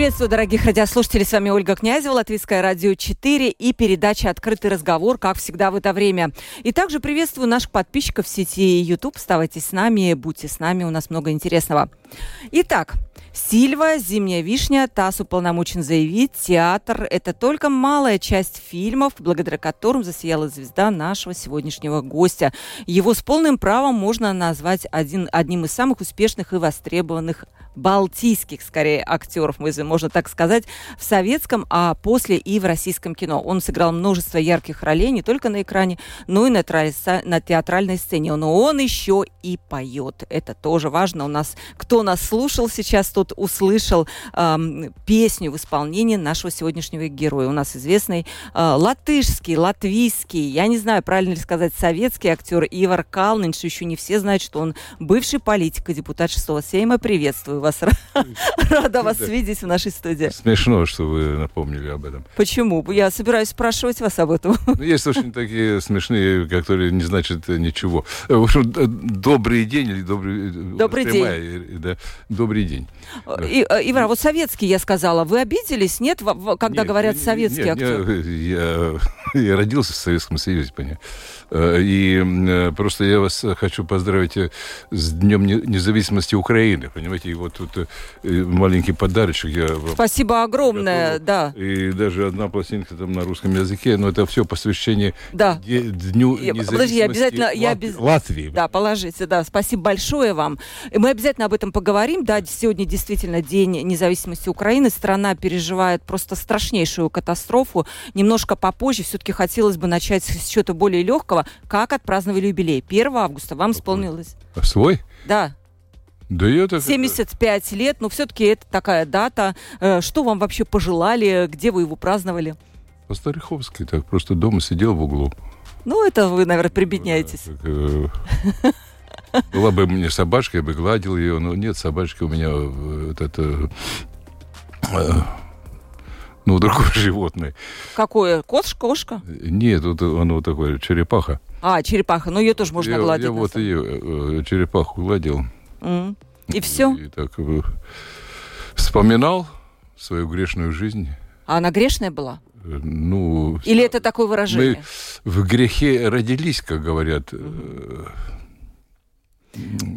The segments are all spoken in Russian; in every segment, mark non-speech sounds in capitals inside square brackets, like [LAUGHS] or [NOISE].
Приветствую, дорогих радиослушателей. С вами Ольга Князева, Латвийское радио 4 и передача «Открытый разговор», как всегда в это время. И также приветствую наших подписчиков в сети YouTube. Оставайтесь с нами, будьте с нами, у нас много интересного. Итак, Сильва, «Зимняя вишня», ТАСС уполномочен заявить, театр – это только малая часть фильмов, благодаря которым засияла звезда нашего сегодняшнего гостя. Его с полным правом можно назвать один, одним из самых успешных и востребованных балтийских, скорее, актеров, можно так сказать, в советском, а после и в российском кино. Он сыграл множество ярких ролей не только на экране, но и на, на театральной сцене. Но он еще и поет. Это тоже важно. У нас, кто нас слушал сейчас, тот услышал эм, песню в исполнении нашего сегодняшнего героя. У нас известный э, латышский, латвийский, я не знаю, правильно ли сказать, советский актер Ивар Калнинш. Еще не все знают, что он бывший политик и депутат шестого Сейма. Приветствую вас. Рада вас видеть в нашей студии. Смешно, что вы напомнили об этом. Почему? Я собираюсь спрашивать вас об этом. Ну, есть очень такие смешные, которые не значат ничего. В общем, добрый день или добрый... Добрый день. Да, добрый день. И, э, Ивар, вот советский, я сказала, вы обиделись, нет, когда нет, говорят советский нет, актер? Я, я, [LAUGHS] я родился в Советском Союзе, понятно. Э, и э, просто я вас хочу поздравить с Днем независимости Украины, понимаете, и вот тут маленький подарочек. Я Спасибо огромное, готовил. да. И даже одна пластинка там на русском языке, но это все посвящение да. Дню независимости Подожди, я обязательно, Лат... я без... Латвии. Да, положите, да. Спасибо большое вам. И мы обязательно об этом поговорим. Да, сегодня действительно День независимости Украины. Страна переживает просто страшнейшую катастрофу. Немножко попозже все-таки хотелось бы начать с чего-то более легкого. Как отпраздновали юбилей? 1 августа. Вам исполнилось? Свой? Да. Да это... 75 лет, но все-таки это такая дата. Э, что вам вообще пожелали? Где вы его праздновали? По Стариховской, так просто дома сидел в углу. Ну, это вы, наверное, прибедняетесь. Э, была бы мне собачка, я бы гладил ее, но нет, собачка у меня э, вот это ну, другое [LAUGHS] животное. Какое? Кошка? Кошка? Нет, вот оно вот такое, черепаха. А, черепаха, ну ее тоже можно я, гладить. Я вот ее, черепаху гладил. Mm. И все? И так э, вспоминал свою грешную жизнь. А она грешная была? Э, ну... Или это такое выражение? Мы в грехе родились, как говорят mm.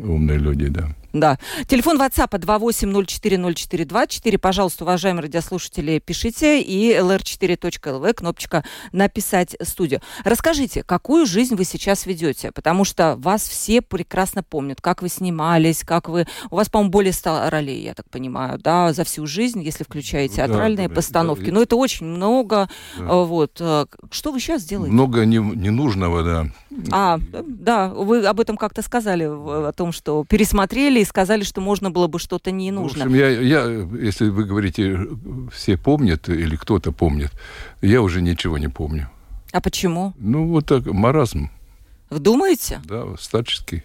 Умные люди, да. Да. Телефон WhatsApp 28040424. Пожалуйста, уважаемые радиослушатели, пишите. И lr4.lv, кнопочка «Написать студию». Расскажите, какую жизнь вы сейчас ведете? Потому что вас все прекрасно помнят. Как вы снимались, как вы... У вас, по-моему, более 100 ролей, я так понимаю, да, за всю жизнь, если включаете театральные да, постановки. Да, Но это очень много. Да. А, вот. А, что вы сейчас делаете? Много не, ненужного, да. А, да, вы об этом как-то сказали, о том, что пересмотрели и сказали, что можно было бы что-то не нужно. В общем, я, я, если вы говорите, все помнят или кто-то помнит, я уже ничего не помню. А почему? Ну, вот так, маразм. Вы думаете? Да, старческий.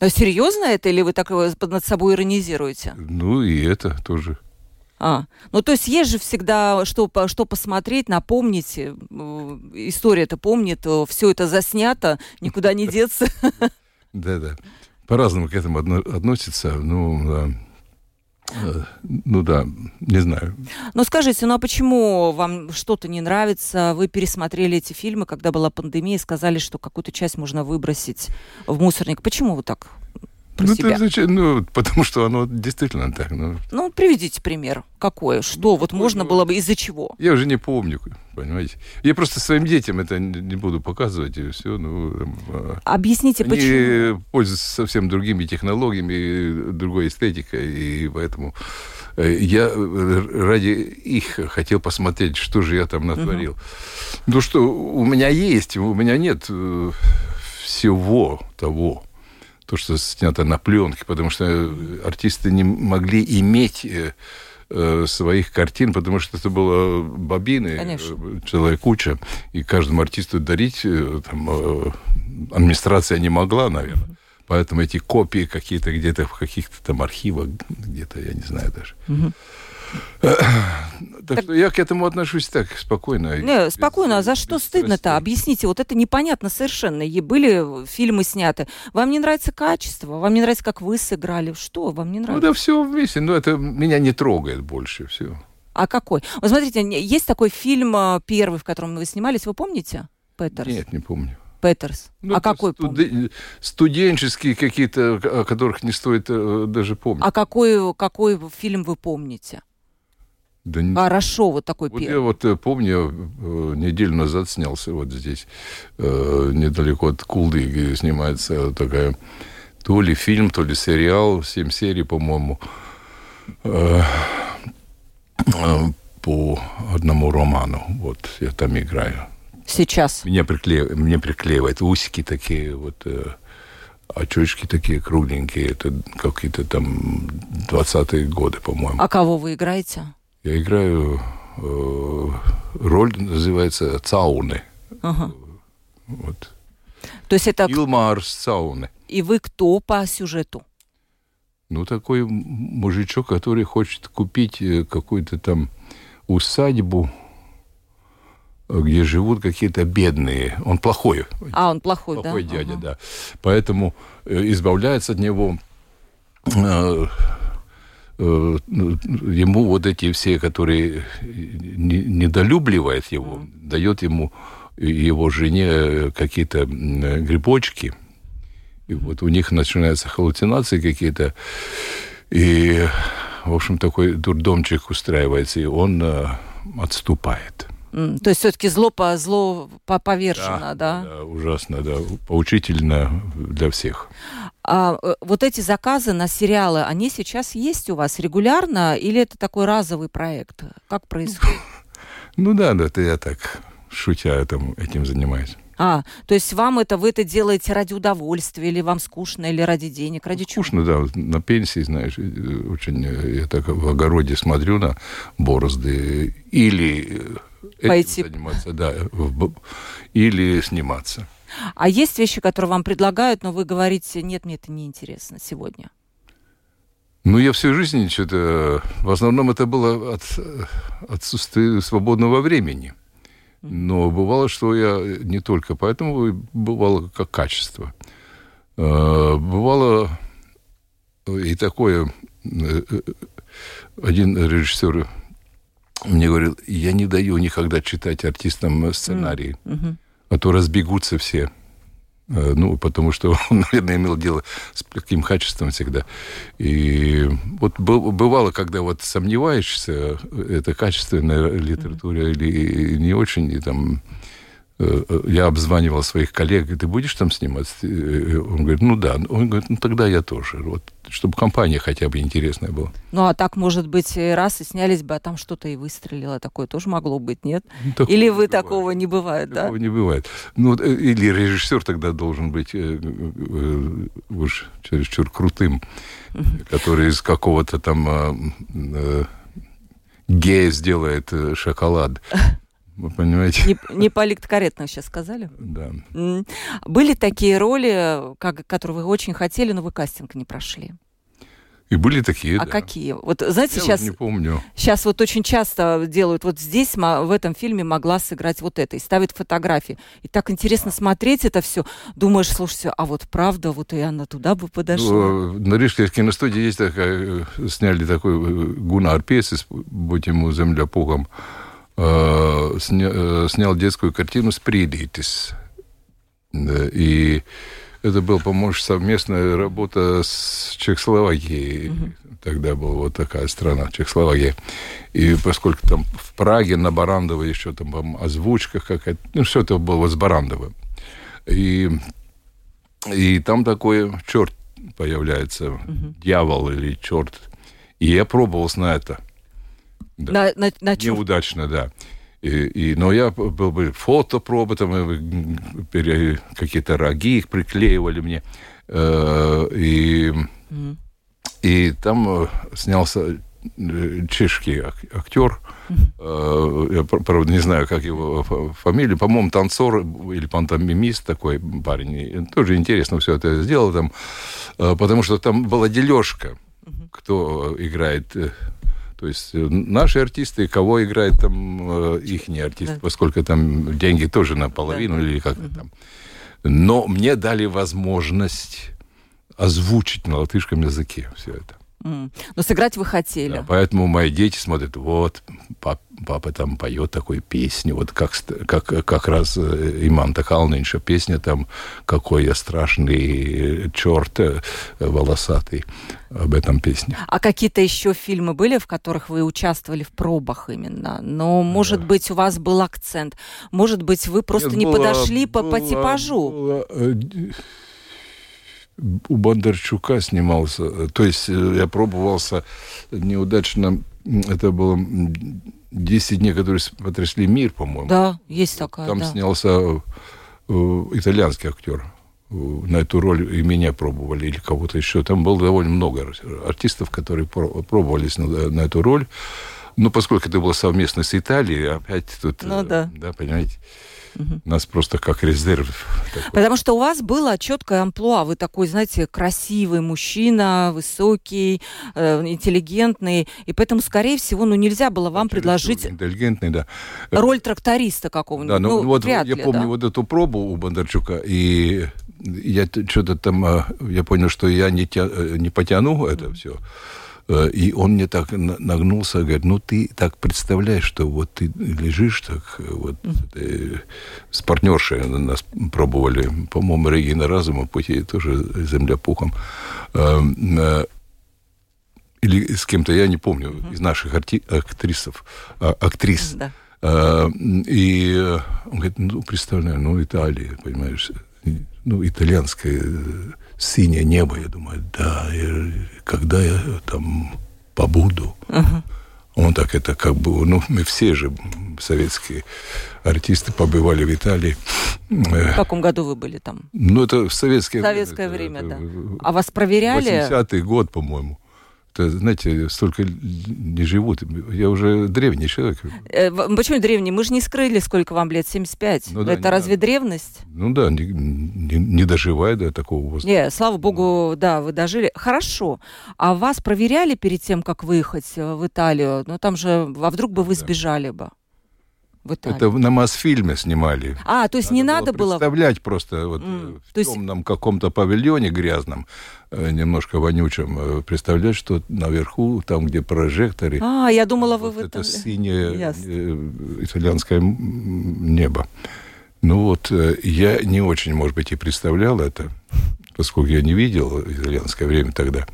А серьезно это, или вы так над собой иронизируете? Ну, и это тоже. А, ну то есть есть же всегда что, что посмотреть, напомнить, э, история-то помнит, э, все это заснято, никуда не деться. Да-да по-разному к этому относятся. Ну, э, ну да, не знаю. Ну скажите, ну а почему вам что-то не нравится? Вы пересмотрели эти фильмы, когда была пандемия, и сказали, что какую-то часть можно выбросить в мусорник. Почему вы так про ну, себя? Зачем? Ну, потому что оно действительно так. Ну, ну приведите пример. Какое? Что? Ну, вот можно ну, было бы из-за чего? Я уже не помню, понимаете. Я просто своим детям это не буду показывать, и все. Ну, а Объясните, они почему? пользуются совсем другими технологиями, другой эстетикой, и поэтому э, я ради их хотел посмотреть, что же я там натворил. Угу. Ну, что у меня есть, у меня нет э, всего того, то, что снято на пленке, потому что артисты не могли иметь э, э, своих картин, потому что это было бобины, Конечно. э, целая куча, и каждому артисту дарить э, там, э, администрация не могла, наверное. Поэтому эти копии какие-то где-то в каких-то там архивах, где-то, я не знаю даже. Так, что я к этому отношусь так, спокойно. Не, спокойно, а за что стыдно-то? Объясните, вот это непонятно совершенно. И были фильмы сняты. Вам не нравится качество? Вам не нравится, как вы сыграли? Что вам не Ну нравится? да, все вместе, но это меня не трогает больше, все. А какой? Вот смотрите, есть такой фильм э, первый, в котором вы снимались, вы помните? Петерс. Нет, не помню. Петерс. Ну, а какой помните? Студенческие какие-то, о которых не стоит э, даже помнить. А какой, какой фильм вы помните? Да не- Хорошо, вот такой Вот я первый. вот э, помню, э, неделю назад снялся вот здесь, э, недалеко от Кулды, где снимается такая то ли фильм, то ли сериал, семь серий, по-моему, по одному роману. Вот я там играю. Сейчас. Меня, приклеив... Мне приклеивают усики такие, вот очечки такие кругленькие. Это какие-то там 20-е годы, по-моему. А кого вы играете? Я играю э, роль, называется Цауны. Ага. Вот. То есть это... Илмарс Цауны. И вы кто по сюжету? Ну, такой мужичок, который хочет купить э, какую-то там усадьбу, где живут какие-то бедные. Он плохой. А, он плохой, плохой да? дядя, Ага. да. Поэтому э, избавляется от него э, ему вот эти все, которые не- недолюбливают его, дает ему его жене э, какие-то э, грибочки. И вот у них начинаются халлюцинации какие-то. И, в общем, такой дурдомчик устраивается, и он э, отступает. То есть все-таки зло, по, зло по- повержено, да? да, ужасно, да, поучительно для всех. А э, вот эти заказы на сериалы, они сейчас есть у вас регулярно или это такой разовый проект? Как происходит? [LAUGHS] Ну да, да, это я так, шутя, там, этим занимаюсь. А, то есть вам это, вы это делаете ради удовольствия, или вам скучно, или ради денег, ради чего? Скучно, да, на пенсии, знаешь, э, очень, э, я так в огороде смотрю на борозды, или этим Пойти. заниматься, да, или сниматься. А есть вещи, которые вам предлагают, но вы говорите, нет, мне это не интересно сегодня. Ну, я всю жизнь что-то... В основном это было от э, отсутствия свободного времени. Но бывало, что я не только поэтому, бывало как качество. Э, Бывало и такое... э, э, Один режиссер мне говорил, я не даю никогда читать артистам сценарии, Мгм. а то разбегутся все. Э, Ну, потому что [LAUGHS] он, наверное, имел дело с таким качеством всегда. И вот бывало, когда вот сомневаешься, это качественная литература или не очень, и там э, э, я обзванивал своих коллег, ты будешь там сниматься? Э, Он говорит, ну да. Он говорит, ну тогда я тоже. Вот, чтобы компания хотя бы интересная была. Ну, а так, может быть, раз и снялись бы, а там что-то и выстрелило. Такое тоже могло быть, нет? Ну, такого Или не вы бывает. такого не бывает, да? Такого не бывает. Ну, э, или режиссер тогда должен быть э, э, уж чересчур крутым, который из какого-то там э, э, гея сделает э, шоколад. [LAUGHS] Вы понимаете? Не, не политкорректно сейчас сказали. Да. Были такие роли, как, которые вы очень хотели, но вы кастинг не прошли. И были такие, а да. какие? Вот знаете, Я сейчас, вот не помню. сейчас вот очень часто делают, вот здесь в этом фильме могла сыграть вот это, и ставят фотографии. И так интересно смотреть это все. Думаешь, слушайте, а вот правда, вот и она туда бы подошла. Ну, на Рижской киностудии есть такая, э, сняли такой э, Гунар Песис, будь ему земля пухом, э, сня- э, снял детскую картину «Спридитис». Да, И это была, по-моему, совместная работа с Чехословакией. Тогда была вот такая страна, Чехословакия. И поскольку там в Праге на Барандово еще там по-моему, озвучка какая-то, ну, все это было с Барандова. И, и там такой черт появляется, дьявол или черт. И я пробовался на это. Да. На, на, на? Неудачно, да. И, и, но я был бы фотопробы, там э, какие-то роги их приклеивали мне. Э, И, Мгм. и там э, снялся чешский актер, я, правда, не знаю, как его фамилия, по-моему, танцор или пантомимист такой парень. Тоже интересно все это сделал там, потому что там была дележка, кто играет то есть наши артисты, кого играет там их не артист, да. поскольку там деньги тоже наполовину да. или как-то там. Но мне дали возможность озвучить на латышском языке все это. Mm. Но сыграть вы хотели. Да, поэтому мои дети смотрят, вот, пап, папа там поет такую песню, вот как, как, как раз э, Иман Тахалнинша песня там «Какой я страшный черт э, волосатый» об этом песне. А какие-то еще фильмы были, в которых вы участвовали в пробах именно? Но, может да. быть, у вас был акцент, может быть, вы просто Нет, не было, подошли по, было, по типажу? Было, э, у Бондарчука снимался. То есть э, я пробовался неудачно. Это было 10 дней, которые потрясли мир, по-моему. Да, есть такая. Там да. снялся э, итальянский актер. На эту роль и меня пробовали, или кого-то еще. Там было довольно много артистов, которые пробовались на, на эту роль. Но поскольку это было совместно с Италией, опять тут, ну, да. да, понимаете, Угу. Нас просто как резерв. Такой. Потому что у вас было четкое амплуа. Вы такой, знаете, красивый мужчина, высокий, э, интеллигентный. И поэтому, скорее всего, ну нельзя было вам предложить... Интеллигентный, да. Роль тракториста какого-нибудь. Да, ну, ну вот я ли, помню да. вот эту пробу у Бондарчука, и я что-то там, э, я понял, что я не, тя, э, не потяну это все. Э, и он мне так нагнулся, говорит, ну ты так представляешь, что вот ты лежишь так, э, вот mm-hmm. с партнершей нас пробовали, по-моему, Регина Разума, пути тоже земля пухом, или с кем-то, я не помню, mm-hmm. из наших арти- актрисов, а, актрис. Да. И он говорит, ну, представляю, ну, Италия, понимаешь, ну, итальянская синее небо. Я думаю, да, я, когда я там побуду. Uh-huh. Он так это как бы, ну, мы все же советские артисты побывали в Италии. В каком году вы были там? Ну, это в советское, советское время. Советское время, да. А вас проверяли? 80-й год, по-моему знаете, столько не живут. Я уже древний человек. Э, почему древний? Мы же не скрыли, сколько вам лет, 75. Ну, да, Это разве надо. древность? Ну да, не, не, не доживая до такого возраста. Не, слава богу, да, вы дожили. Хорошо. А вас проверяли перед тем, как выехать э, в Италию? Ну там же, а вдруг бы вы сбежали бы? В Италии? Это на Мосфильме снимали. А, то есть надо не надо было... Представлять просто вот mm, в темном есть... каком-то павильоне грязном, э, немножко вонючем, э, представлять, что наверху, там, где прожекторы... А, я думала, вы вот в этом... Это синее Ясно. итальянское небо. Ну вот, я не очень, может быть, и представлял это, поскольку я не видел итальянское время тогда.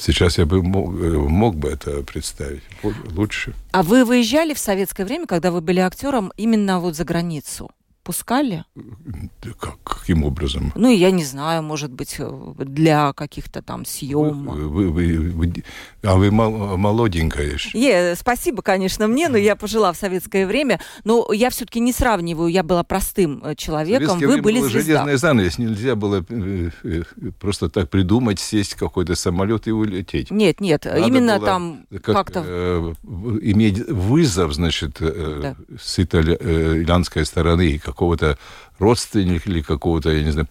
Сейчас я бы мог, э, мог бы это представить лучше. А вы выезжали в советское время, когда вы были актером, именно вот за границу? Пускали? Как, каким образом? Ну, я не знаю, может быть, э, для каких-то там съемок. Вы, вы, вы, а вы мол, молоденькая еще. Не, спасибо, конечно, мне, но я пожила в советское время. Но я все-таки не сравниваю, я была простым э, человеком, вы были звезда. железная занавес, нельзя было э, просто так придумать, сесть в какой-то самолет и улететь. Нет, нет, Надо именно там как, как-то... Э, иметь вызов, значит, да. с итальянской стороны, какого-то родственник или какого-то, я не знаю,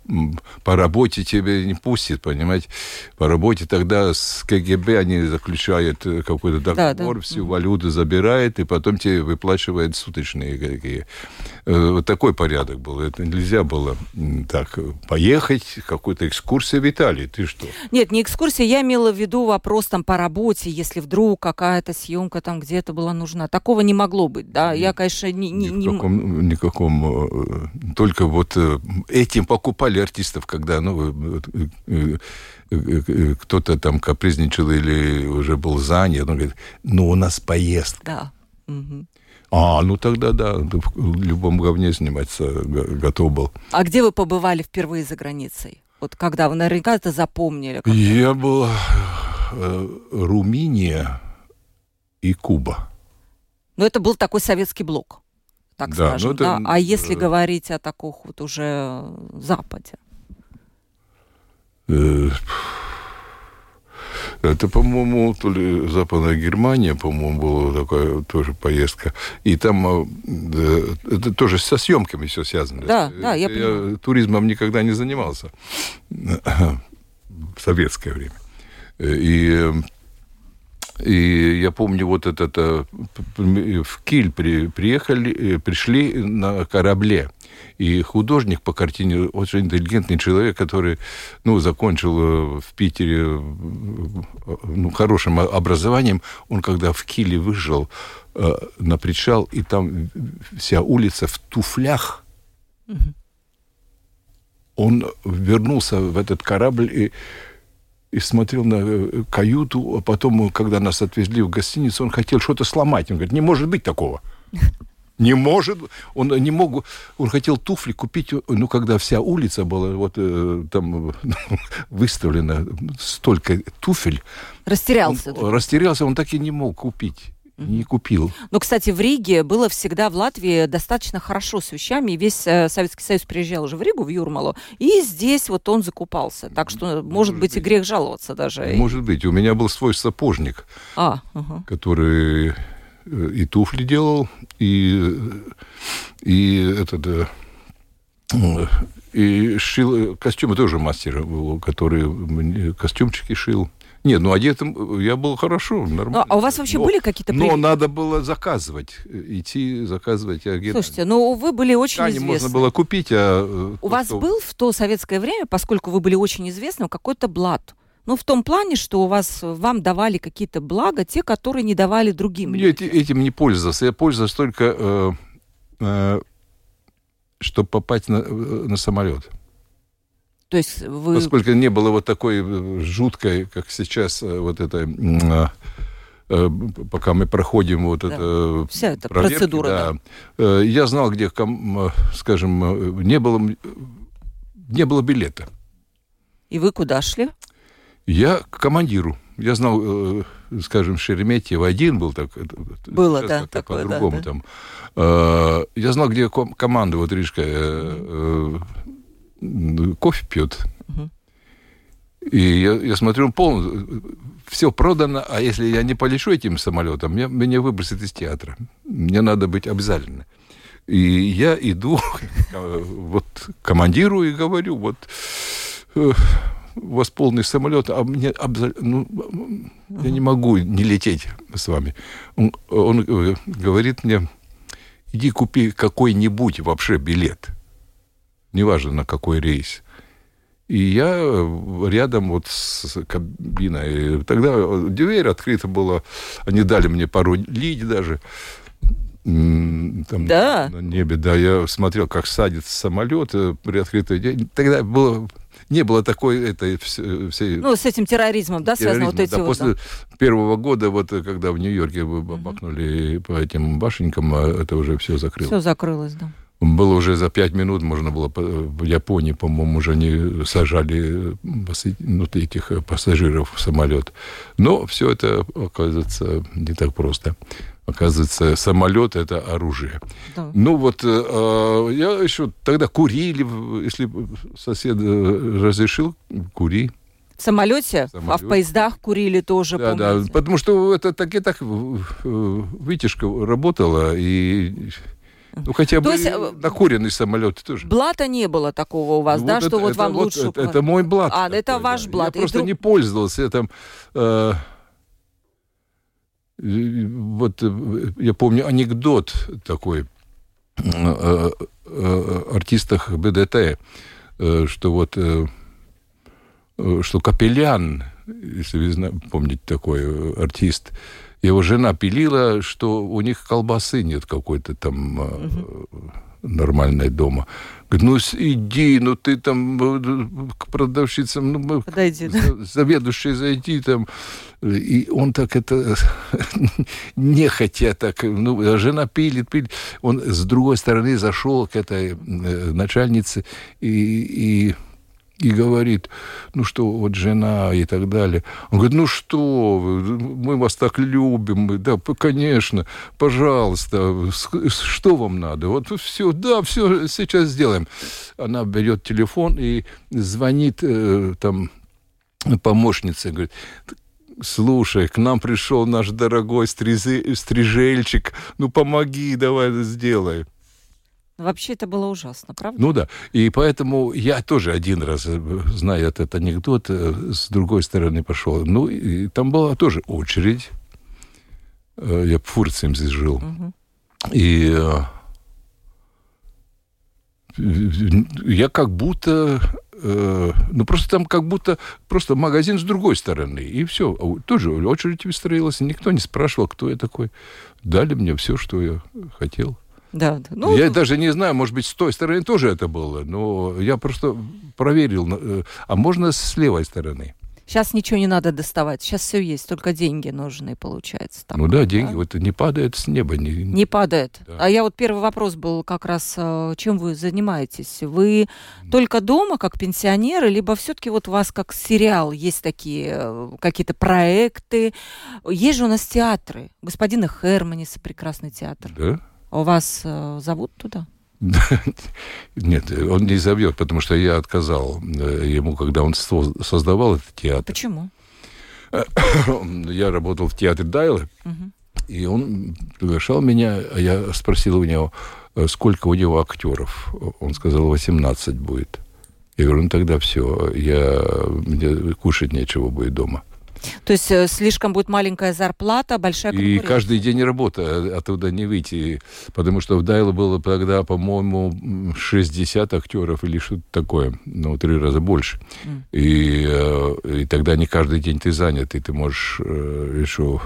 по работе тебе не пустит, понимаете? По работе тогда с КГБ они заключают э, какой-то договор, да, да. всю валюту забирает, и потом тебе выплачивает суточные какие. Э, вот такой порядок был. Это нельзя было так поехать, какую-то экскурсию в Италии. Ты что? Нет, не экскурсия. Я имела в виду вопрос там по работе, если вдруг какая-то съемка там где-то была нужна. Такого не могло быть, да? Я, конечно, не... не никаком, не... никаком э, только только вот э, этим покупали артистов, когда ну, э, э, кто-то там капризничал или уже был занят. Он говорит, ну, у нас поездка. Да. Угу. А, ну тогда да, в любом говне сниматься готов был. А где вы побывали впервые за границей? Вот когда вы наверняка это запомнили? Я был э, Румыния и Куба. Но это был такой советский блок так да, скажем. Это... Да? А если говорить о таких вот уже Западе? Э, Это, по-моему, то ли Западная Германия, по-моему, была такая тоже поездка. И там это тоже со съемками все связано. Да, да, я, я понимаю. туризмом никогда не занимался в советское время. И и я помню, вот этот в Киль при, приехали, пришли на корабле. И художник по картине очень интеллигентный человек, который ну, закончил э, в Питере э, ну, хорошим образованием. Он когда в Киле выжил э, на причал, и там вся улица в туфлях, угу. он вернулся в этот корабль и и смотрел на э, каюту, а потом, когда нас отвезли в гостиницу, он хотел что-то сломать. Он говорит, не может быть такого. [LAUGHS] Не может. Он не мог. Он хотел туфли купить, ну, когда вся улица была вот э, там [LAUGHS] выставлена столько туфель. Растерялся. Он, растерялся, он так и не мог купить не купил. Но, кстати, в Риге было всегда в Латвии достаточно хорошо с вещами. Весь э, Советский Союз приезжал уже в Ригу, в Юрмалу, и здесь вот он закупался. Так что, может, может быть, быть, и грех жаловаться даже. Может быть. У меня был свой сапожник, а, угу. который э, и туфли делал, и, и этот э, и шил костюмы тоже мастер был, который костюмчики шил. Нет, ну одетым я был хорошо, нормально. А у вас вообще но, были какие-то... Но надо было заказывать, идти заказывать. Слушайте, ну вы были очень Ткани известны. можно было купить, а... Э, у вас что... был в то советское время, поскольку вы были очень известны, какой-то блат? Ну, в том плане, что у вас, вам давали какие-то блага, те, которые не давали другим Я людям. этим не пользовался. Я пользовался только, э, э, чтобы попасть на, э, на самолет. То есть вы... Поскольку не было вот такой э, жуткой, как сейчас, э, вот это а, э, пока мы проходим вот да. это вся эта проверки, процедура да. я знал где скажем не было не было билета и вы куда шли я к командиру я знал скажем Шереметьево один был так было да такое по-другому да, там да. я знал где команда вот Рижка кофе пьет. Угу. И я, я смотрю, полностью, все продано, а если я не полечу этим самолетом, меня, меня выбросят из театра. Мне надо быть обязательно. И я иду [LAUGHS] вот командиру и говорю, вот э, у вас полный самолет, а мне ну, я не могу не лететь с вами. Он, он э, говорит мне, иди купи какой-нибудь вообще билет неважно на какой рейс. И я рядом вот с кабиной. Тогда дверь открыта была. Они дали мне пару лидий даже. Там да. на небе, да, я смотрел, как садится самолет э, при открытой двери. Тогда было не было такой этой всей... Ну, с этим терроризмом, да, связано вот эти да, вот... После да. первого года, вот когда в Нью-Йорке бабахнули угу. по этим башенкам, а это уже все закрылось. Все закрылось, да. Было уже за пять минут, можно было... В Японии, по-моему, уже не сажали ну, этих пассажиров в самолет. Но все это, оказывается, не так просто. Оказывается, самолет это оружие. Да. Ну вот, э, я еще тогда курили, если сосед э, разрешил, кури. В самолете, в самолете, а в поездах курили тоже, да, помните? Да, потому что это так и так вытяжка работала, и ну, хотя бы есть, э, накуренный самолет тоже. Блата не было такого у вас, ну, да, вот что это, вот вам вот, лучше... Это, это мой блат. А, такой, это ваш да. блат. Я просто друг... не пользовался. Там... Э, вот э, я помню анекдот такой о, о артистах БДТ, э, что вот что Капелян, если вы помните такой артист, его жена пилила, что у них колбасы нет какой-то там угу. нормальной дома. Говорит, ну иди, ну ты там э, к продавщицам, ну Подойди, да? заведующий зайди там. И он так это [LAUGHS] не хотя так, ну, а жена пилит, пилит. Он с другой стороны зашел к этой начальнице и, и и говорит, ну что, вот жена и так далее. Он говорит, ну что вы, мы вас так любим, да, конечно, пожалуйста, что вам надо? Вот все, да, все, сейчас сделаем. Она берет телефон и звонит э, там помощнице, говорит, слушай, к нам пришел наш дорогой стрижельчик, ну помоги, давай сделай. Вообще это было ужасно, правда? Ну да. И поэтому я тоже один раз, э, зная этот анекдот, э, с другой стороны пошел. Ну, и там была тоже очередь. Э, я в Фурции здесь жил. Угу. И я как будто ну, просто там как будто просто магазин с другой стороны, и все. А тоже очередь выстроилась, никто не спрашивал, кто я такой. Дали мне все, что я хотел. Да, Ну, я даже не знаю, может быть, с той стороны тоже это было, но я просто проверил. Э, а можно с левой стороны? Сейчас ничего не надо доставать, сейчас все есть, только деньги нужны, получается. Так, ну да, деньги, да? вот не падает с неба. Не, не падает. Да. А я вот первый вопрос был как раз, э, чем вы занимаетесь? Вы только дома, как пенсионеры, либо все-таки вот у вас как сериал есть такие э, какие-то проекты? Есть же у нас театры. Господина Херманиса прекрасный театр. Да? У вас э, зовут туда? [LAUGHS] Нет, он не зовет, потому что я отказал э, ему, когда он создавал этот театр. Почему? [COUGHS] Я работал в театре Дайлы, угу. и он приглашал меня, а я спросил у него, э, сколько у него актеров. Он сказал, 18 будет. Я говорю, ну тогда все, я, мне кушать нечего будет дома. То есть э, слишком будет маленькая зарплата, большая И каждый день работа, э, оттуда не выйти. Потому что в Дайло было тогда, по-моему, 60 актеров или что-то такое. Ну, три раза больше. Mm. И, э, и тогда не каждый день ты занят, и ты можешь еще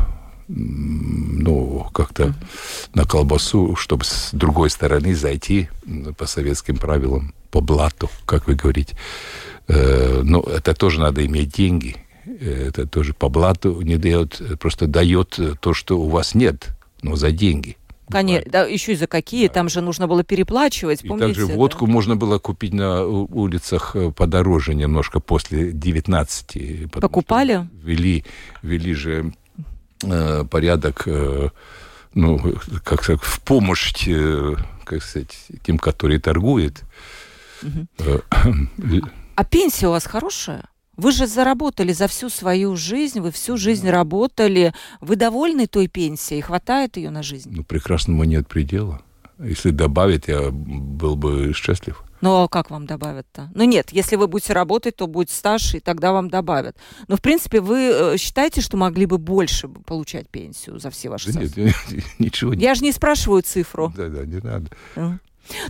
ну, как-то mm. на колбасу, чтобы с другой стороны зайти по советским правилам, по блату, как вы говорите. Но это тоже надо иметь деньги это тоже по блату не дает, просто дает то, что у вас нет, но за деньги. Конечно, да, еще и за какие, да. там же нужно было переплачивать, и помните? также водку да? можно было купить на улицах э, подороже немножко после 19. Покупали? Ввели, ввели же э, порядок, э, ну, как сказать, в помощь, э, как сказать, тем, которые торгуют. Угу. [CLEARS THROAT] а пенсия у вас хорошая? Вы же заработали за всю свою жизнь, вы всю жизнь работали. Вы довольны той пенсией? Хватает ее на жизнь? Ну, прекрасному нет предела. Если добавить, я был бы счастлив. Ну, а как вам добавят-то? Ну, нет, если вы будете работать, то будет стаж, и тогда вам добавят. Но, в принципе, вы э, считаете, что могли бы больше получать пенсию за все ваши... Да нет, [LAUGHS] ничего не... Я же не спрашиваю цифру. Да-да, не надо.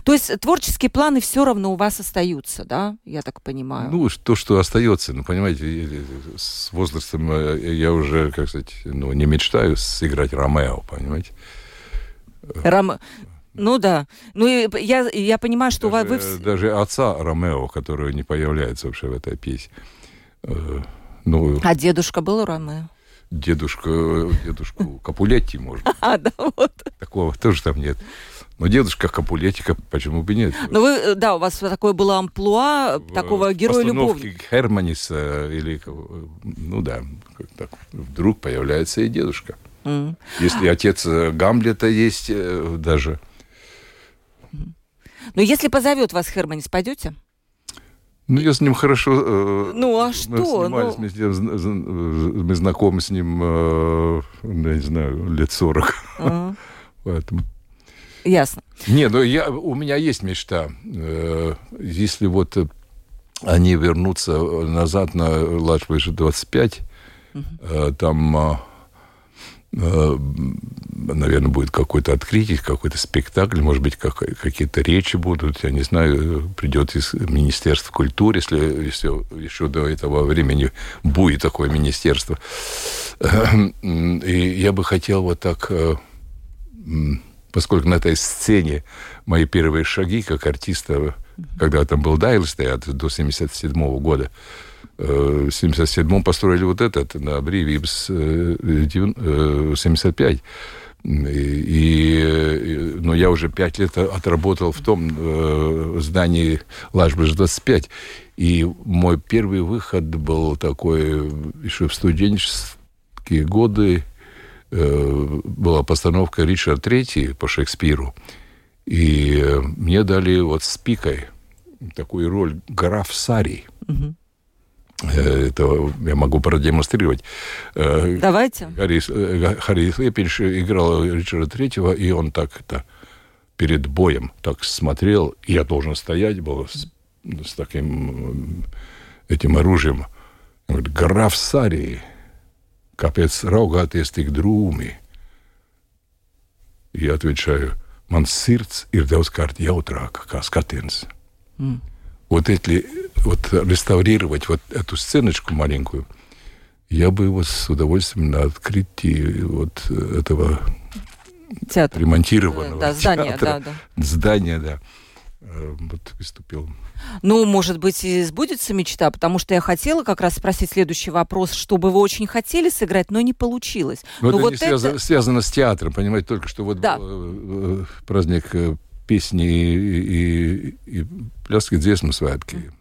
То есть творческие планы все равно у вас остаются, да, я так понимаю? Ну, то, что остается, ну, понимаете, с возрастом э, я уже, как сказать, ну, не мечтаю сыграть Ромео, понимаете? Ром... Ну да. Ну я, я понимаю, что даже, вы... Даже отца Ромео, который не появляется вообще в этой песне. Э, ну, а дедушка был Ромео? Дедушка, дедушку Капулетти, может. [LAUGHS] А, да, вот. Такого тоже там нет. Но дедушка Капулетика, почему бы нет? Ну вы, э, да, у вас такое было амплуа в такого героя-любовника. Херманиса или, ну да, так, вдруг появляется и дедушка. Mm. Если отец э, Гамлета есть э, даже. Но если позовет вас Херманис, пойдете? Ну, я с ним хорошо... Ну, а что? Мы, снимались, ну... мы, мы знакомы с ним, я не знаю, лет 40. Uh-huh. Поэтому... Ясно. Не, ну я, у меня есть мечта. Э, если вот они вернутся назад на Лачвыше 25, угу. там, э, наверное, будет какой-то открытие, какой-то спектакль, может быть, как, какие-то речи будут, я не знаю, придет из Министерства культуры, если, если еще до этого времени будет такое министерство. И я бы хотел вот так поскольку на этой сцене мои первые шаги как артиста, когда там был Дайлс театр до 77 -го года, э, в 77-м построили вот этот на Бриве 75. И, и, но я уже пять лет отработал в том э, здании Лашбыш 25. И мой первый выход был такой еще в студенческие годы Э, была постановка Ричард III по Шекспиру. И э, мне дали вот с пикой такую роль граф Сарий. Угу. Э, это я могу продемонстрировать. Э, Давайте. Харис, э, Харис Лепинш играл Ричарда Третьего, и он так это перед боем так смотрел, я должен стоять был с, с таким этим оружием. Он говорит, граф Сарии, капец раugāties tik drūmi. Я отвечаю, man sirds ir daudzkārt jautrāka, kā skatiens. Mm. Вот эти, вот реставрировать вот эту сценочку маленькую, я бы его с удовольствием на открытии вот этого Театр. ремонтированного да, здания, театра, да, да. здания, да, вот выступил. Ну, может быть, и сбудется мечта, потому что я хотела как раз спросить следующий вопрос, чтобы вы очень хотели сыграть, но не получилось. Но, но это вот не это... связано, связано с театром, понимаете, только что вот да. Э, праздник э, песни и, и, и пляски dziesmu svētки.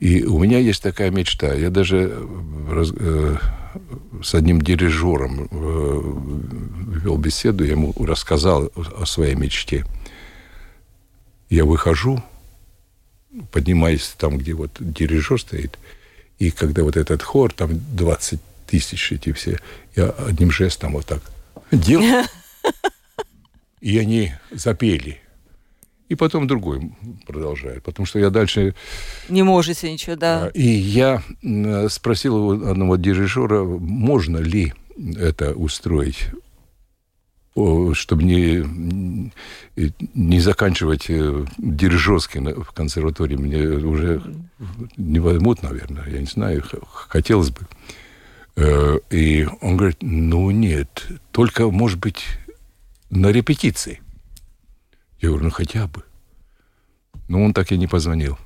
И у меня есть такая мечта. Я даже раз, э, с одним дирижером э, вел беседу, я ему рассказал о, о своей мечте. Я выхожу, поднимаюсь там, где вот дирижер стоит, и когда вот этот хор, там 20 тысяч эти все, я одним жестом вот так делаю. [LAUGHS] И они запели. И потом другой продолжает, потому что я дальше... Не можете ничего, да. И я спросил у одного дирижера, можно ли это устроить, чтобы не, не заканчивать э, дирижерский в консерватории. Мне уже не возьмут, наверное, я не знаю, хотелось бы. Э, и он говорит, ну нет, только, может быть, на репетиции. Я говорю, ну хотя бы. Но он так и не позвонил.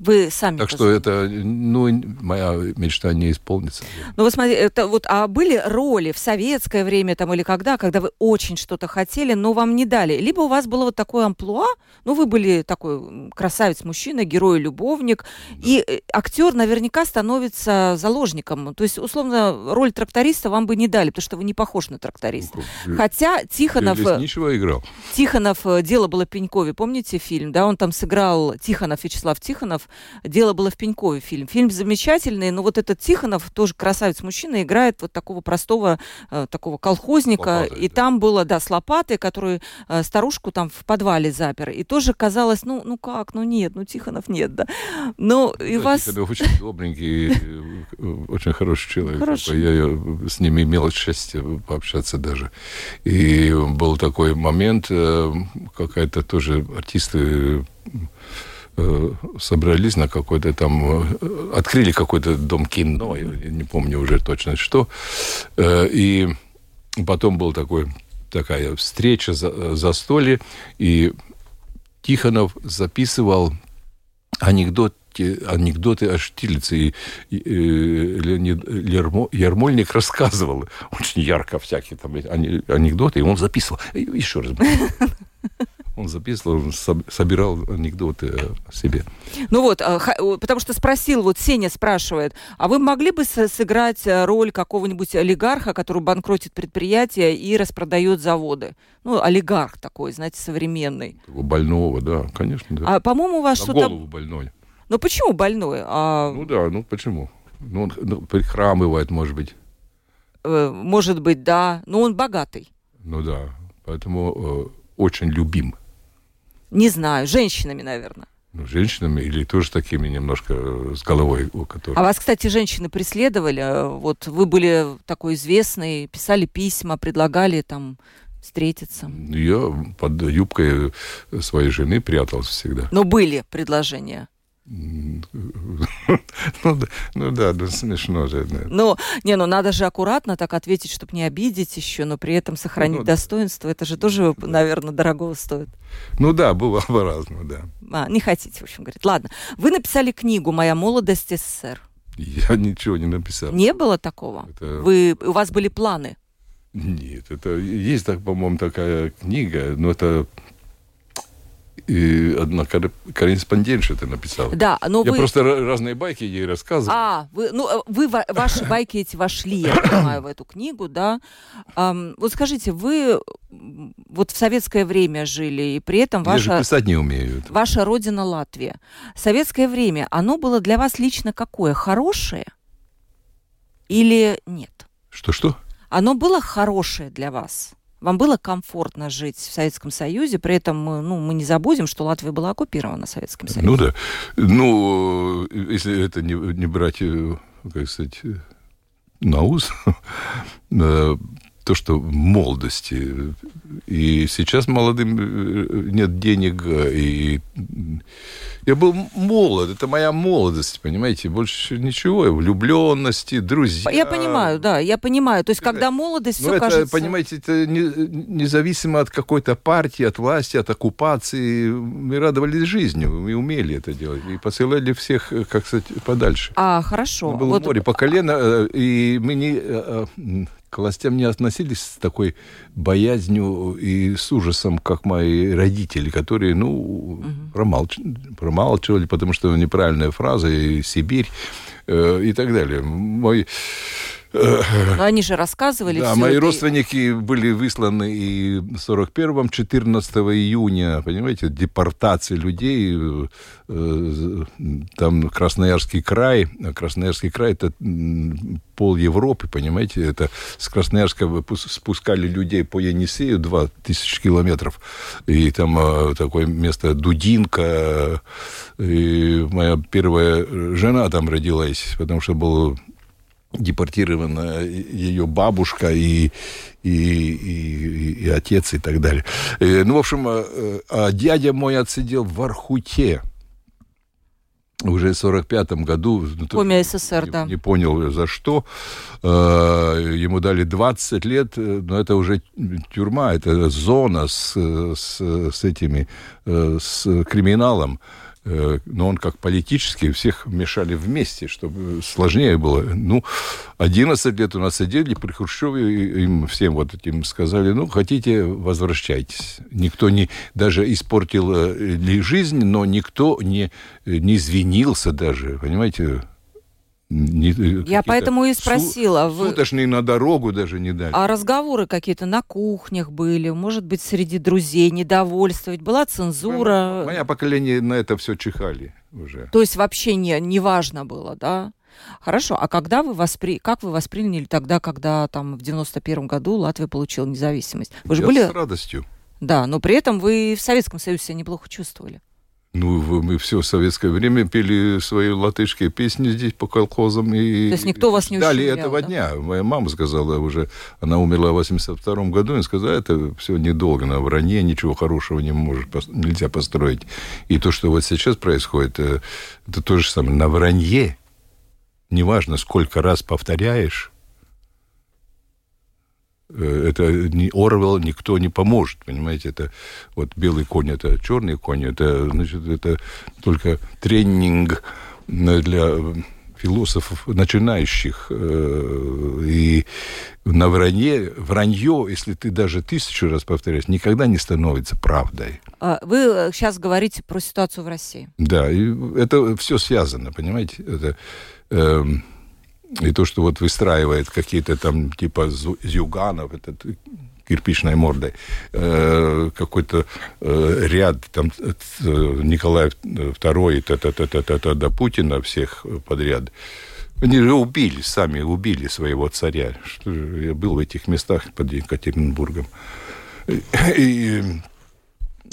Вы сами. Так что это, ну, моя мечта не исполнится. Ну, вы смотрите, это вот, а были роли в советское время там или когда, когда вы очень что-то хотели, но вам не дали? Либо у вас было вот такое амплуа, ну, вы были такой красавец-мужчина, герой-любовник, да. и э, актер наверняка становится заложником. То есть, условно, роль тракториста вам бы не дали, потому что вы не похож на тракториста. Ну, Хотя Тихонов... ничего играл. Тихонов, э, «Дело было Пенькове», помните фильм, да? Он там сыграл Тихонов, Вячеслав Тихонов, «Дело было в Пенькове» фильм. Фильм замечательный, но вот этот Тихонов, тоже красавец-мужчина, играет вот такого простого, э, такого колхозника. Лопатой, и да. там было, да, с лопатой, который э, старушку там в подвале запер. И тоже казалось, ну, ну как, ну нет, ну Тихонов нет, да. Но и да, вас... Тихонов очень добренький, э, очень хороший человек. Хороший. Я с ними имел счастье пообщаться даже. И был такой момент, какая-то тоже артисты собрались на какой-то там, э, открыли какой-то дом кино, я не помню уже точно что, э, и потом был такой такая встреча, за, застолье, и Тихонов записывал анекдот анекдоты о Штирлице. И, и, и Леонид Ермо, Ермольник рассказывал очень ярко всякие там анекдоты, и он записывал. Еще раз. [LAUGHS] Он записывал, он собирал анекдоты о себе. Ну вот, а, потому что спросил, вот Сеня спрашивает, а вы могли бы сыграть э, роль какого-нибудь олигарха, который банкротит предприятие и распродает заводы? Ну, олигарх такой, знаете, современный. Больного, да, конечно. Да. А, по-моему, у вас что-то... голову больной. Ну, почему больной? А... Ну да, ну почему? Ну, он ну, прихрамывает, может быть. Э, может быть, да. Но он богатый. Ну да, поэтому э, очень любим. Не знаю, женщинами, наверное. Ну, женщинами или тоже такими немножко э, с головой, у которых... А вас, кстати, женщины преследовали? Э, вот вы были такой известный, писали письма, предлагали там встретиться? Я под юбкой своей жены прятался всегда. Но были предложения? Ну, да, ну да, ну смешно же. Да. Ну, не, ну надо же аккуратно так ответить, чтобы не обидеть еще, но при этом сохранить ну, достоинство. Это же тоже, да. наверное, дорого стоит. Ну да, бывало по-разному, да. А, не хотите, в общем, говорит. Ладно, вы написали книгу «Моя молодость СССР». Я ничего не написал. Не было такого? Это... Вы, у вас были планы? Нет, это есть, так, по-моему, такая книга, но это И одна корреспондентша это написала. Да, но Я вы... просто разные байки ей рассказывал. А, вы, ну, э, вы, ваши байки эти вошли, я понимаю, в эту книгу, да. Um, вот скажите, вы вот в советское время жили, и при этом ваша... Я же писать не умею. Ваша родина Латвия. Советское время, оно было для вас лично какое? Хорошее или нет? Что-что? Оно было хорошее для вас? Вам было комфортно жить в Советском Союзе, при этом мы, ну, мы не забудем, что Латвия была оккупирована Советским Союзом. Ну да. Ну, если это не, не брать, э, как сказать, э, на ус, [LAUGHS] э, то, что в молодости. И сейчас молодым э, нет денег. И я был молод, это моя молодость, понимаете, больше ничего. Влюбленности, друзья. Я понимаю, да, я понимаю. То есть, когда молодость, ну, все это, кажется... понимаете, это не, независимо от какой-то партии, от власти, от оккупации. Мы радовались жизнью, мы умели это делать. И посылали всех, как сказать, подальше. А, хорошо. Было вот... море по колено, э, и мы не э, к властям не относились с такой боязнью и с ужасом, как мои родители, которые, ну, угу. промалч... промалчивали, потому что неправильная фраза, и Сибирь, э, и так далее. Мой но они же рассказывали Да, мои это... родственники были высланы и в 41-м, 14 июня, понимаете, депортации людей, э, там Красноярский край, Красноярский край это пол Европы, понимаете, это с Красноярска спускали людей по Енисею 2000 километров, и там э, такое место Дудинка, и моя первая жена там родилась, потому что был депортирована ее бабушка и, и, и, и отец и так далее. Э, ну, в общем, а, а дядя мой отсидел в Архуте уже в 45-м году. Коми СССР, не, да. Не понял, за что. Ему дали 20 лет, но это уже тюрьма, это зона с, с, с этими, с криминалом. Э, но он как политический, всех мешали вместе, чтобы сложнее было. Ну, 11 лет у нас сидели при Хрущеве, им всем вот этим сказали, ну, хотите, возвращайтесь. Никто не, даже испортил э, ли жизнь, но никто не, не извинился даже, понимаете, не, Я поэтому и спросила. Су, вы... Суточные на дорогу даже не дали. А разговоры какие-то на кухнях были, может быть, среди друзей, недовольство, ведь была цензура. Мое поколение на это все чихали уже. То есть вообще не, не важно было, да? Хорошо, а когда вы воспри... как вы восприняли тогда, когда там в 91 году Латвия получила независимость? Вы же Я были... с радостью. Да, но при этом вы в Советском Союзе себя неплохо чувствовали. Ну, мы все советское время пели свои латышские песни здесь по колхозам. И То есть никто вас не ждали этого да? дня. Моя мама сказала уже, она умерла в 82 году, и сказала, это все недолго, на вранье ничего хорошего не может, нельзя построить. И то, что вот сейчас происходит, э, это то же самое. На вранье, неважно, сколько раз повторяешь, это не Орвел никто не поможет, понимаете, это вот белый конь, это черный конь, это, значит, это только тренинг для философов начинающих. Э, и на вранье, вранье, если ты даже тысячу раз повторяешь, никогда не становится правдой. А вы сейчас э, говорите про ситуацию в России. Да, и это все связано, понимаете? Это, э, и то, что вот выстраивает какие-то там типа Зюганов, этот кирпичной мордой, э, какой-то э, ряд там Николай II, та-та-та-та-та до Путина всех подряд. Они же убили, сами убили своего царя. Что я был в этих местах под Екатеринбургом. И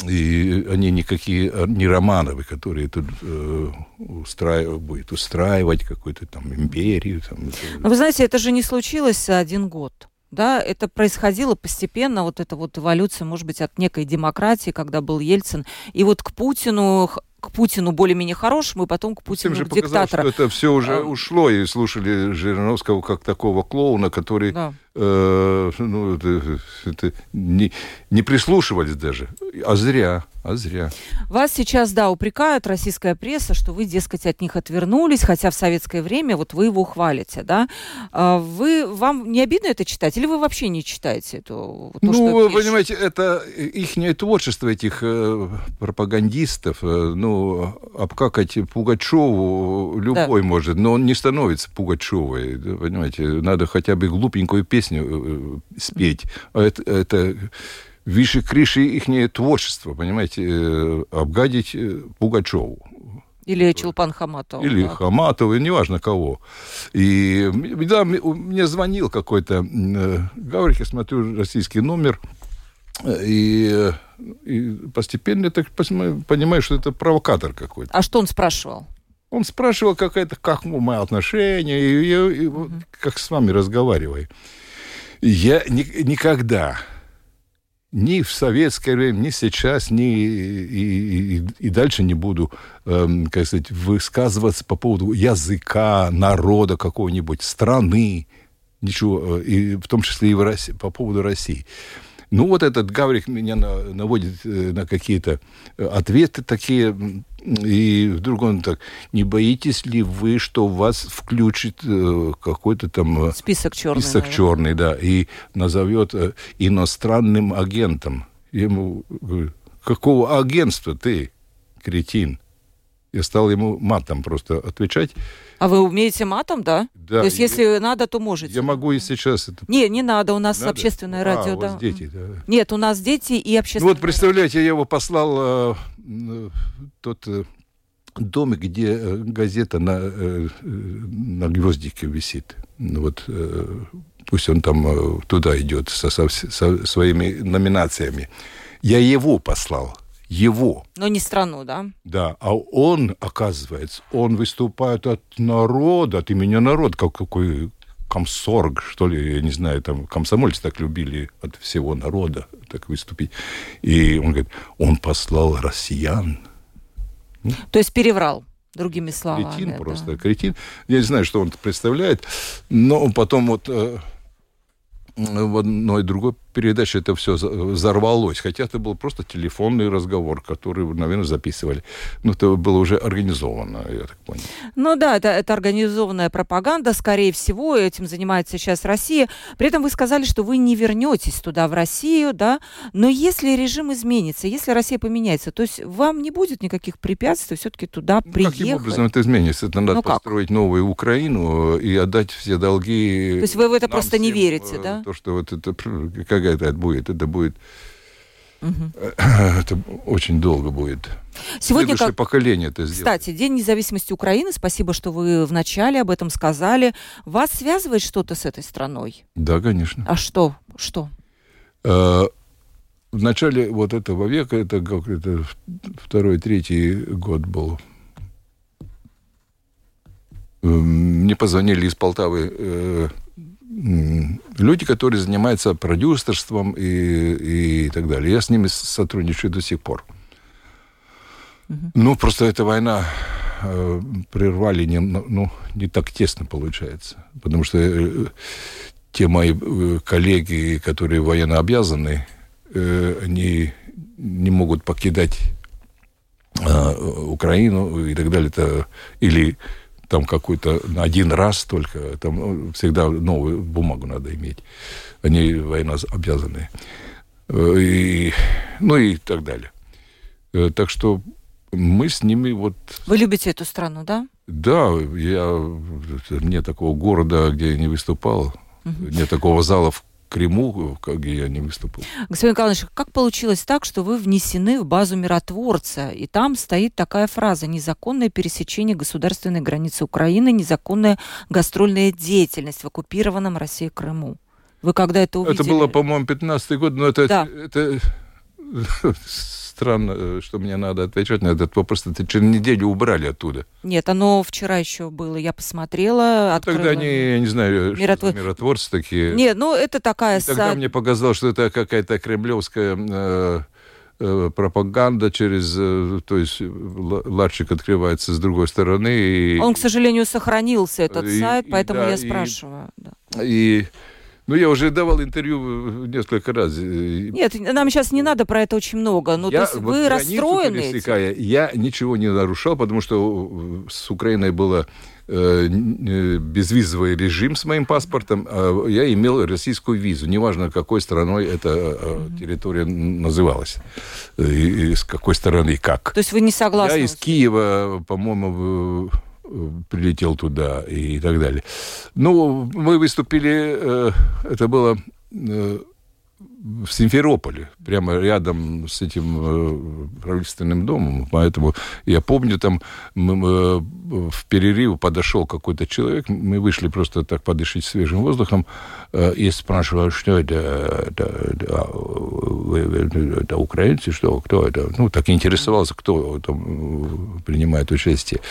и они никакие а, не Романовы, которые тут э, устраивают, будет устраивать какую-то там империю. Там, Но вы знаете, это же не случилось за один год. Да, это происходило постепенно, вот эта вот эволюция, может быть, от некой демократии, когда был Ельцин. И вот к Путину к Путину более-менее хорош, мы потом к Путину же к показал, диктатора. что это все уже А. ушло, и слушали Жириновского как такого клоуна, который Да. э, ну, это, это не, не прислушивались даже. А зря, а зря. Вас сейчас, да, упрекают российская пресса, что вы, дескать, от них отвернулись, хотя в советское время вот вы его хвалите, да? А Вы, вам не обидно это читать, или вы вообще не читаете это? то, ну, что вы понимаете, это их творчество этих э, пропагандистов. э, ну, обкакать Пугачеву любой может, но он не становится Пугачевой. да, Понимаете, надо хотя бы глупенькую песню э, спеть. А это, это выше крыши их творчество, понимаете, э, обгадить э, Пугачеву. Или Чулпан Хаматова. Или да. Хаматова, неважно кого. И да, мне звонил какой-то э, Гаврик, я смотрю, российский номер, э, и, и постепенно так понимаю, что это провокатор какой-то. А что он спрашивал? Он спрашивал, как это, как мои отношения, и, я- и вот как с вами разговариваю. Я ни- никогда ни в советское время, ни сейчас, ни и, и- и дальше не буду, эм, как сказать, высказываться по поводу языка, народа какого-нибудь, страны, ничего, э, и в том числе и в России, по поводу России. Ну, вот этот Гаврик меня на- наводит э, на какие-то э, ответы такие, и вдруг он так, не боитесь ли вы, что вас включит э, какой-то там... Список черный. Список наверное. черный, да, и назовет иностранным агентом. Я ему говорю, какого агентства ты, кретин? Я стал ему матом просто отвечать. А вы умеете матом, да? Да, То есть, я- если надо, то можете. Я могу и сейчас это... Не, не надо, у нас Надо? общественное А, радио, у вас дети, да. Нет, у нас дети и Ну общественное вот представляете, я его послал э, в тот э, домик, где э, газета на, э, э, на гвоздике висит. Ну вот э, пусть он там э, туда идет со, со- со своими номинациями. Я его послал. Его. Но не страну, да? Да, а он, оказывается, он выступает от народа, от имени народа, как какой комсорг, что ли, я не знаю, там комсомольцы так любили от всего народа так выступить. И он говорит, он послал россиян. То есть переврал, другими словами. Кретин да. просто, кретин. Я не знаю, что он представляет, но потом вот э, в одной другой передаче это все взорвалось. Хотя это был просто телефонный разговор, который, наверное, записывали. Но это было уже организовано, я так понял. Ну да, это, это организованная пропаганда, скорее всего, этим занимается сейчас Россия. При этом вы сказали, что вы не вернетесь туда, в Россию, да, но если режим изменится, если Россия поменяется, то есть вам не будет никаких препятствий все-таки туда Ну, приехать? Каким образом это изменится? Это надо Ну как? построить новую Украину и отдать все долги. То есть вы в это просто не всем, верите, э, да? То, что вот это, какая это будет? Это будет, Мгм. [CLEARS THROAT] это очень долго будет. Сегодня, Следующее как, поколение это сделает. кстати, День независимости Украины, спасибо, что вы вначале об этом сказали. Вас связывает что-то с этой страной? Да, конечно. А что? Что? Э, В начале вот этого века, это как это второй, третий год был, Эм, мне позвонили из Полтавы э, люди, которые занимаются продюсерством и, и так далее. Я с ними сотрудничаю до сих пор. Ну, просто эта война э, прервали не, ну, не так тесно получается. Потому что э, те мои э, коллеги, которые военно обязаны, э, они не могут покидать э, Украину и так далее. Это, или там какой-то один раз только, там ну, всегда новую бумагу надо иметь. Они военно обязаны. Э, И, ну и так далее. Э, Так что мы с ними вот Вы любите эту страну, да? да, я нет такого города, где я не выступал, нет такого зала в Крыму, где я не выступал. Господин Николаевич, как получилось так, что вы внесены в базу миротворца, и там стоит такая фраза «незаконное пересечение государственной границы Украины, незаконная гастрольная деятельность в оккупированном Россией Крыму». Вы когда это увидели? Это было, по-моему, 15 год, но это, Да. это [LAUGHS] странно, э, что мне надо отвечать на этот вопрос. Это через неделю убрали оттуда. Нет, оно вчера еще было. Я посмотрела, открыла. Тогда они, я не знаю, что Миротвор- за миротворцы такие. Нет, ну это такая... И тогда са- мне показалось, что это какая-то кремлевская э, э, пропаганда через, э, то есть ларчик открывается с другой стороны. И, Он, к сожалению, сохранился, этот и, сайт, поэтому да, я спрашиваю. И, да. и ну, я уже давал интервью несколько раз. Нет, нам сейчас не надо про это очень много. Ну, я, то есть вот вы расстроены этим? Я ничего не нарушал, потому что с Украиной было э, безвизовый режим с моим паспортом, а я имел российскую визу. Неважно, какой страной эта территория называлась. И, с какой стороны и как. То есть вы не согласны? Я из Киева, по-моему, прилетел туда и так далее. Ну, мы выступили, э, это было э, в Симферополе, прямо рядом с этим э, правительственным домом. Поэтому я помню, там мы, в перерыв подошел какой-то человек, мы вышли просто так подышать свежим воздухом, э, и спрашивал, что это, это, это, это, это украинцы, что, кто это? Ну, так интересовался, кто там принимает участие.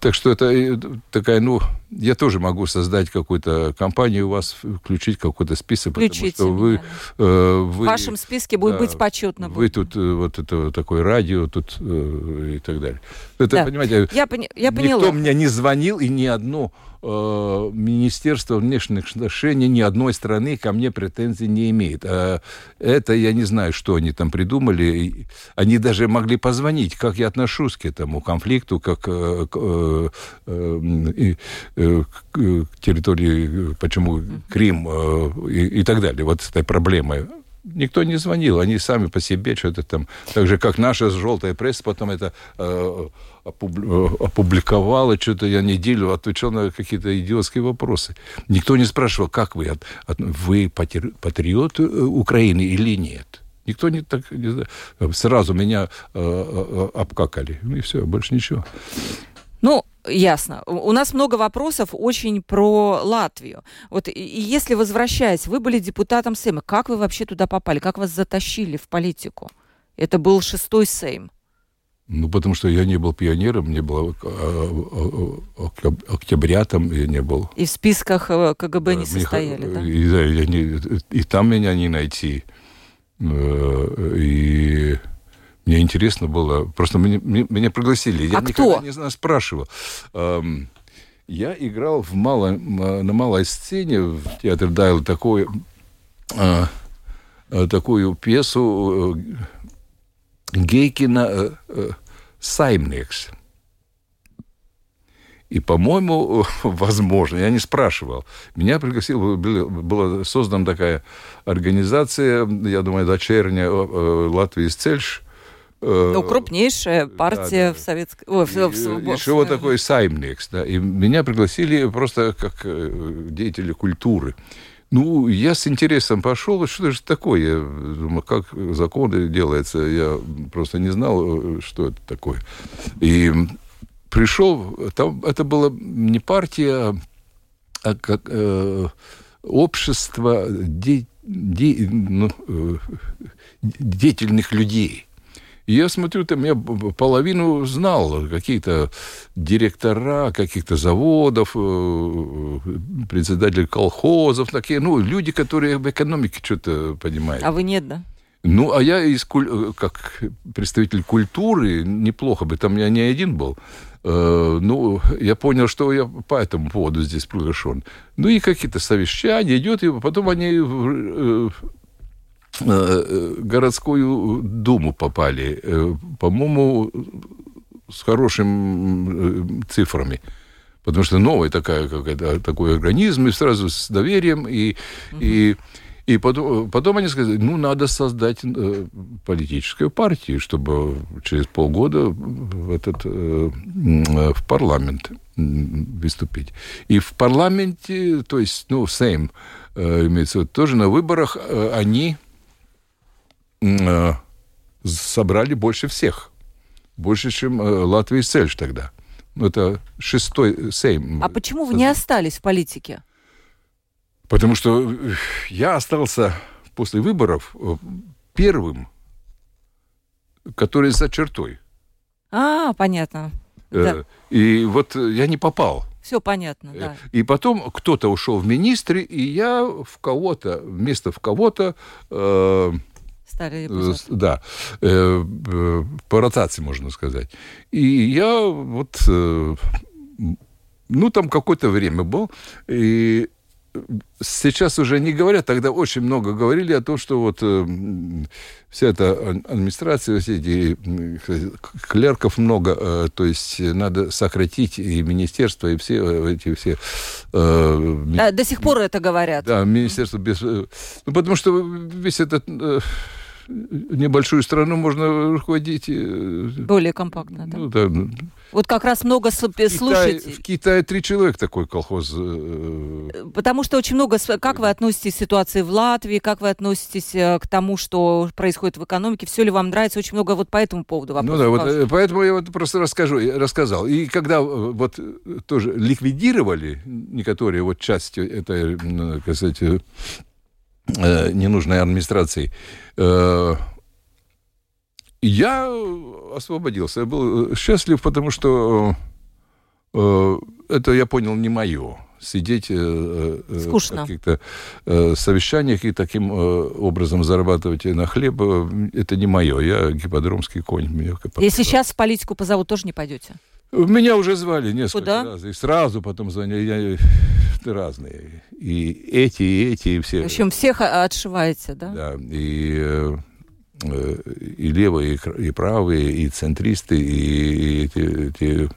Так что это э, такая, ну, я тоже могу создать какую-то компанию у вас, включить какой-то список, Включите потому что вы, э, вы... В вашем списке будет да, быть почетно. Вы тут э, вот это такое радио тут э, и так далее. Это, да. понимаете, я, пони- я поняла. никто мне не звонил, и ни одно э, Министерство внешних отношений ни одной страны ко мне претензий не имеет. А это я не знаю, что они там придумали. Они даже могли позвонить, как я отношусь к этому конфликту, как э, э, э, э, к территории, почему Крим э, и, и так далее. Вот с этой проблемой никто не звонил, они сами по себе что-то там, так же, как наша желтая пресса потом это э, опубликовала, что-то я неделю отвечал на какие-то идиотские вопросы. Никто не спрашивал, как вы, от, от, вы патриот э, Украины или нет. Никто не так не. Сразу меня э, э, обкакали. И все, больше ничего. Ну, Ясно. У нас много вопросов очень про Латвию. Вот и если возвращаясь, вы были депутатом Сейма, как вы вообще туда попали? Как вас затащили в политику? Это был шестой Сейм. Ну, потому что я не был пионером, не был а, а, а, октябрятом, я не был. И в списках э, КГБ не состояли, да? И, да, я не, и там меня не найти. Э, и интересно было. Просто меня, меня пригласили. Я а никогда кто? не знаю, спрашивал. Я играл в мало, на малой сцене в театре Дайл такую, такую пьесу э, Гейкина э, э, «Саймникс». И, по-моему, [LAUGHS] возможно, я не спрашивал. Меня пригласил, была создана такая организация, я думаю, дочерняя Латвии Цельш, ну, крупнейшая партия да, да. в советской... О, в, в, в, еще вот такой Саймникс, да, и меня пригласили просто как э, деятеля культуры. Ну, я с интересом пошел, что же такое? Я думаю, как законы делаются, я просто не знал, что это такое. И пришел, там это была не партия, а как э, общество де, де, ну, э, деятельных людей – и я смотрю, там я половину знал, какие-то директора каких-то заводов, э, председатели колхозов, такие, ну, люди, которые в экономике что-то понимают. А вы нет, да? Ну, а я из, э, как представитель культуры, неплохо бы, там я не один был. Э, ну, я понял, что я по этому поводу здесь приглашен. Ну, и какие-то совещания идет, и потом они Э, э, городскую думу попали, э, по-моему, с хорошими цифрами. Потому что новая такая, какая-то, такой организм, и сразу с доверием, и, угу. и, и потом, потом они сказали, ну, надо создать э, политическую партию, чтобы через полгода в, этот, э, в парламент выступить. И в парламенте, то есть, ну, Сейм, э, имеется тоже на выборах э, они э, собрали больше всех. Больше, чем э, Латвия и Сельш тогда. Ну, это шестой сейм. А почему вы не остались в политике? Потому что э, я остался после выборов э, первым, который за чертой. А, понятно. Э, да. И вот я не попал. Все понятно, да. И потом кто-то ушел в министры, и я в кого-то, вместо в кого-то... Э, Стали э, да, э, э, по ротации, можно сказать. И я вот, ну, там какое-то время был, и сейчас уже не говорят, тогда очень много говорили о том, что вот э, вся эта администрация, все эти клерков много, э, то есть надо сократить и министерство, и все эти все... Э, да, до сих пор это говорят. Да, министерство без... Ну, потому что весь этот... Э, небольшую страну можно руководить... Э, Более компактно, да? Ну, да. Вот как раз много слушателей. В Китае три человека такой колхоз. Э, Потому что очень много... Как вы относитесь к ситуации в Латвии? Как вы относитесь э, к тому, что происходит в экономике? Все ли вам нравится? Очень много вот по этому поводу вопросов. Ну да, вот, поэтому я вот просто расскажу, рассказал. И когда вот тоже ликвидировали некоторые вот части этой, так сказать, ненужной администрации, Э, я освободился. Я был счастлив, потому что э, это, я понял, не мое. Сидеть э, Скучно. в каких-то совещаниях и таким образом зарабатывать на хлеб, это не мое. Я гиподромский конь. Если сейчас в политику позовут, тоже не пойдете? Меня уже звали несколько Куда? раз. И сразу потом звонили. Я, разные. И эти, и эти, и все. В общем, всех отшиваете, да? Да. И, э, и левые, и правые, и центристы, и эти, эти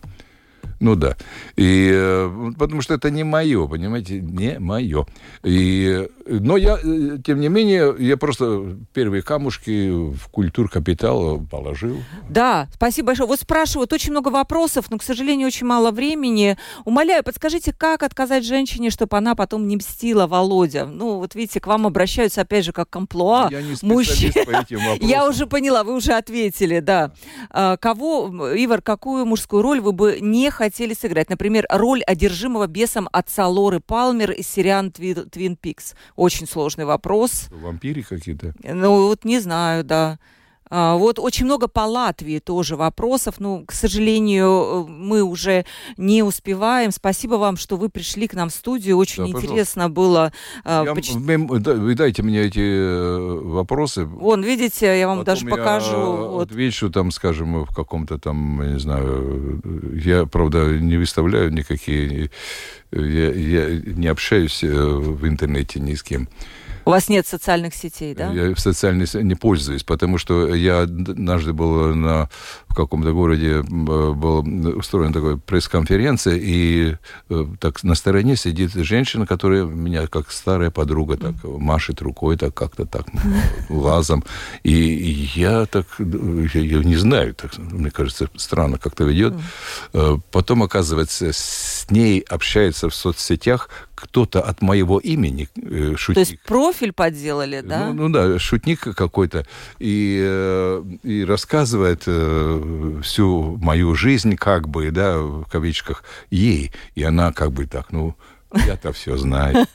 ну да. И, э, потому что это не мое, понимаете, не мое. И, но я, э, тем не менее, я просто первые камушки в культур капитала положил. Да, спасибо большое. Вот спрашивают очень много вопросов, но, к сожалению, очень мало времени. Умоляю, подскажите, как отказать женщине, чтобы она потом не мстила Володя? Ну, вот видите, к вам обращаются, опять же, как комплуа. Я не мужчин. по этим [LAUGHS] вопросам. Я уже поняла, вы уже ответили, да. А, кого, Ивар, какую мужскую роль вы бы не хотели хотели сыграть. Например, роль одержимого бесом отца Лоры Палмер из сериала «Твин Пикс». Очень сложный вопрос. Вампиры какие-то? Ну, вот не знаю, да. А, вот очень много по Латвии тоже вопросов. Ну, к сожалению, мы уже не успеваем. Спасибо вам, что вы пришли к нам в студию. Очень да, интересно было. А, я, поч... Вы дайте мне эти э, вопросы. Вон, видите, я вам Потом даже покажу. Я вот. отвечу там, скажем, в каком-то там, я не знаю, я, правда, не выставляю никакие, я, я не общаюсь э, в интернете ни с кем. У вас нет социальных сетей, да? Я в социальных не пользуюсь, потому что я однажды был на, в каком-то городе, был устроен такой пресс-конференция, и э, так на стороне сидит женщина, которая меня как старая подруга так машет рукой, так как-то так лазом. И я так, я, я не знаю, так, мне кажется, странно как-то ведет. Э, потом, оказывается, с ней общается в соцсетях кто-то от моего имени, э, шутник. То есть профиль подделали, да? Ну, ну да, шутник какой-то, и, э, и рассказывает э, всю мою жизнь, как бы, да, в кавичках, ей. И она как бы так, ну, я-то все знаю.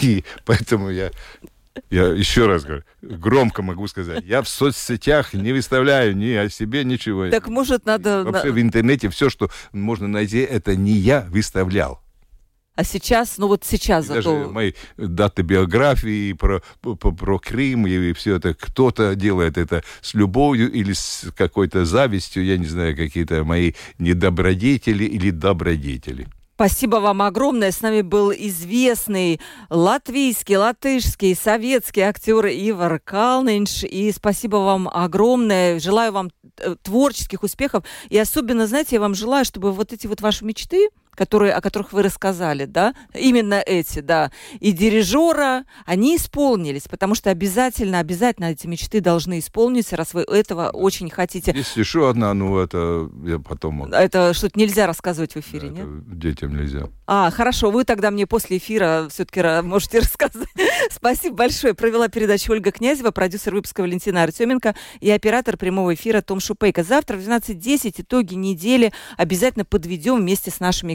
И поэтому я я еще раз говорю, громко могу сказать, я в соцсетях не выставляю ни о себе ничего. Так может надо... Вообще в интернете все, что можно найти, это не я выставлял. А сейчас, ну вот сейчас и зато... Даже мои даты биографии про, про, про Крым и все это, кто-то делает это с любовью или с какой-то завистью, я не знаю, какие-то мои недобродетели или добродетели. Спасибо вам огромное. С нами был известный латвийский, латышский, советский актер Ивар Калнинш. И спасибо вам огромное. Желаю вам э, творческих успехов. И особенно, знаете, я вам желаю, чтобы вот эти вот ваши мечты, которые, о которых вы рассказали, да, именно эти, да, и дирижера, они исполнились, потому что обязательно, обязательно эти мечты должны исполниться, раз вы этого очень хотите. Есть еще одна, ну, это я потом... Это что-то нельзя рассказывать в эфире, да, нет? Детям нельзя. А, хорошо, вы тогда мне после эфира все-таки можете [LAUGHS] рассказать. Спасибо большое. Провела передачу Ольга Князева, продюсер выпуска Валентина Артеменко и оператор прямого эфира Том Шупейко. Завтра в 12.10 итоги недели обязательно подведем вместе с нашими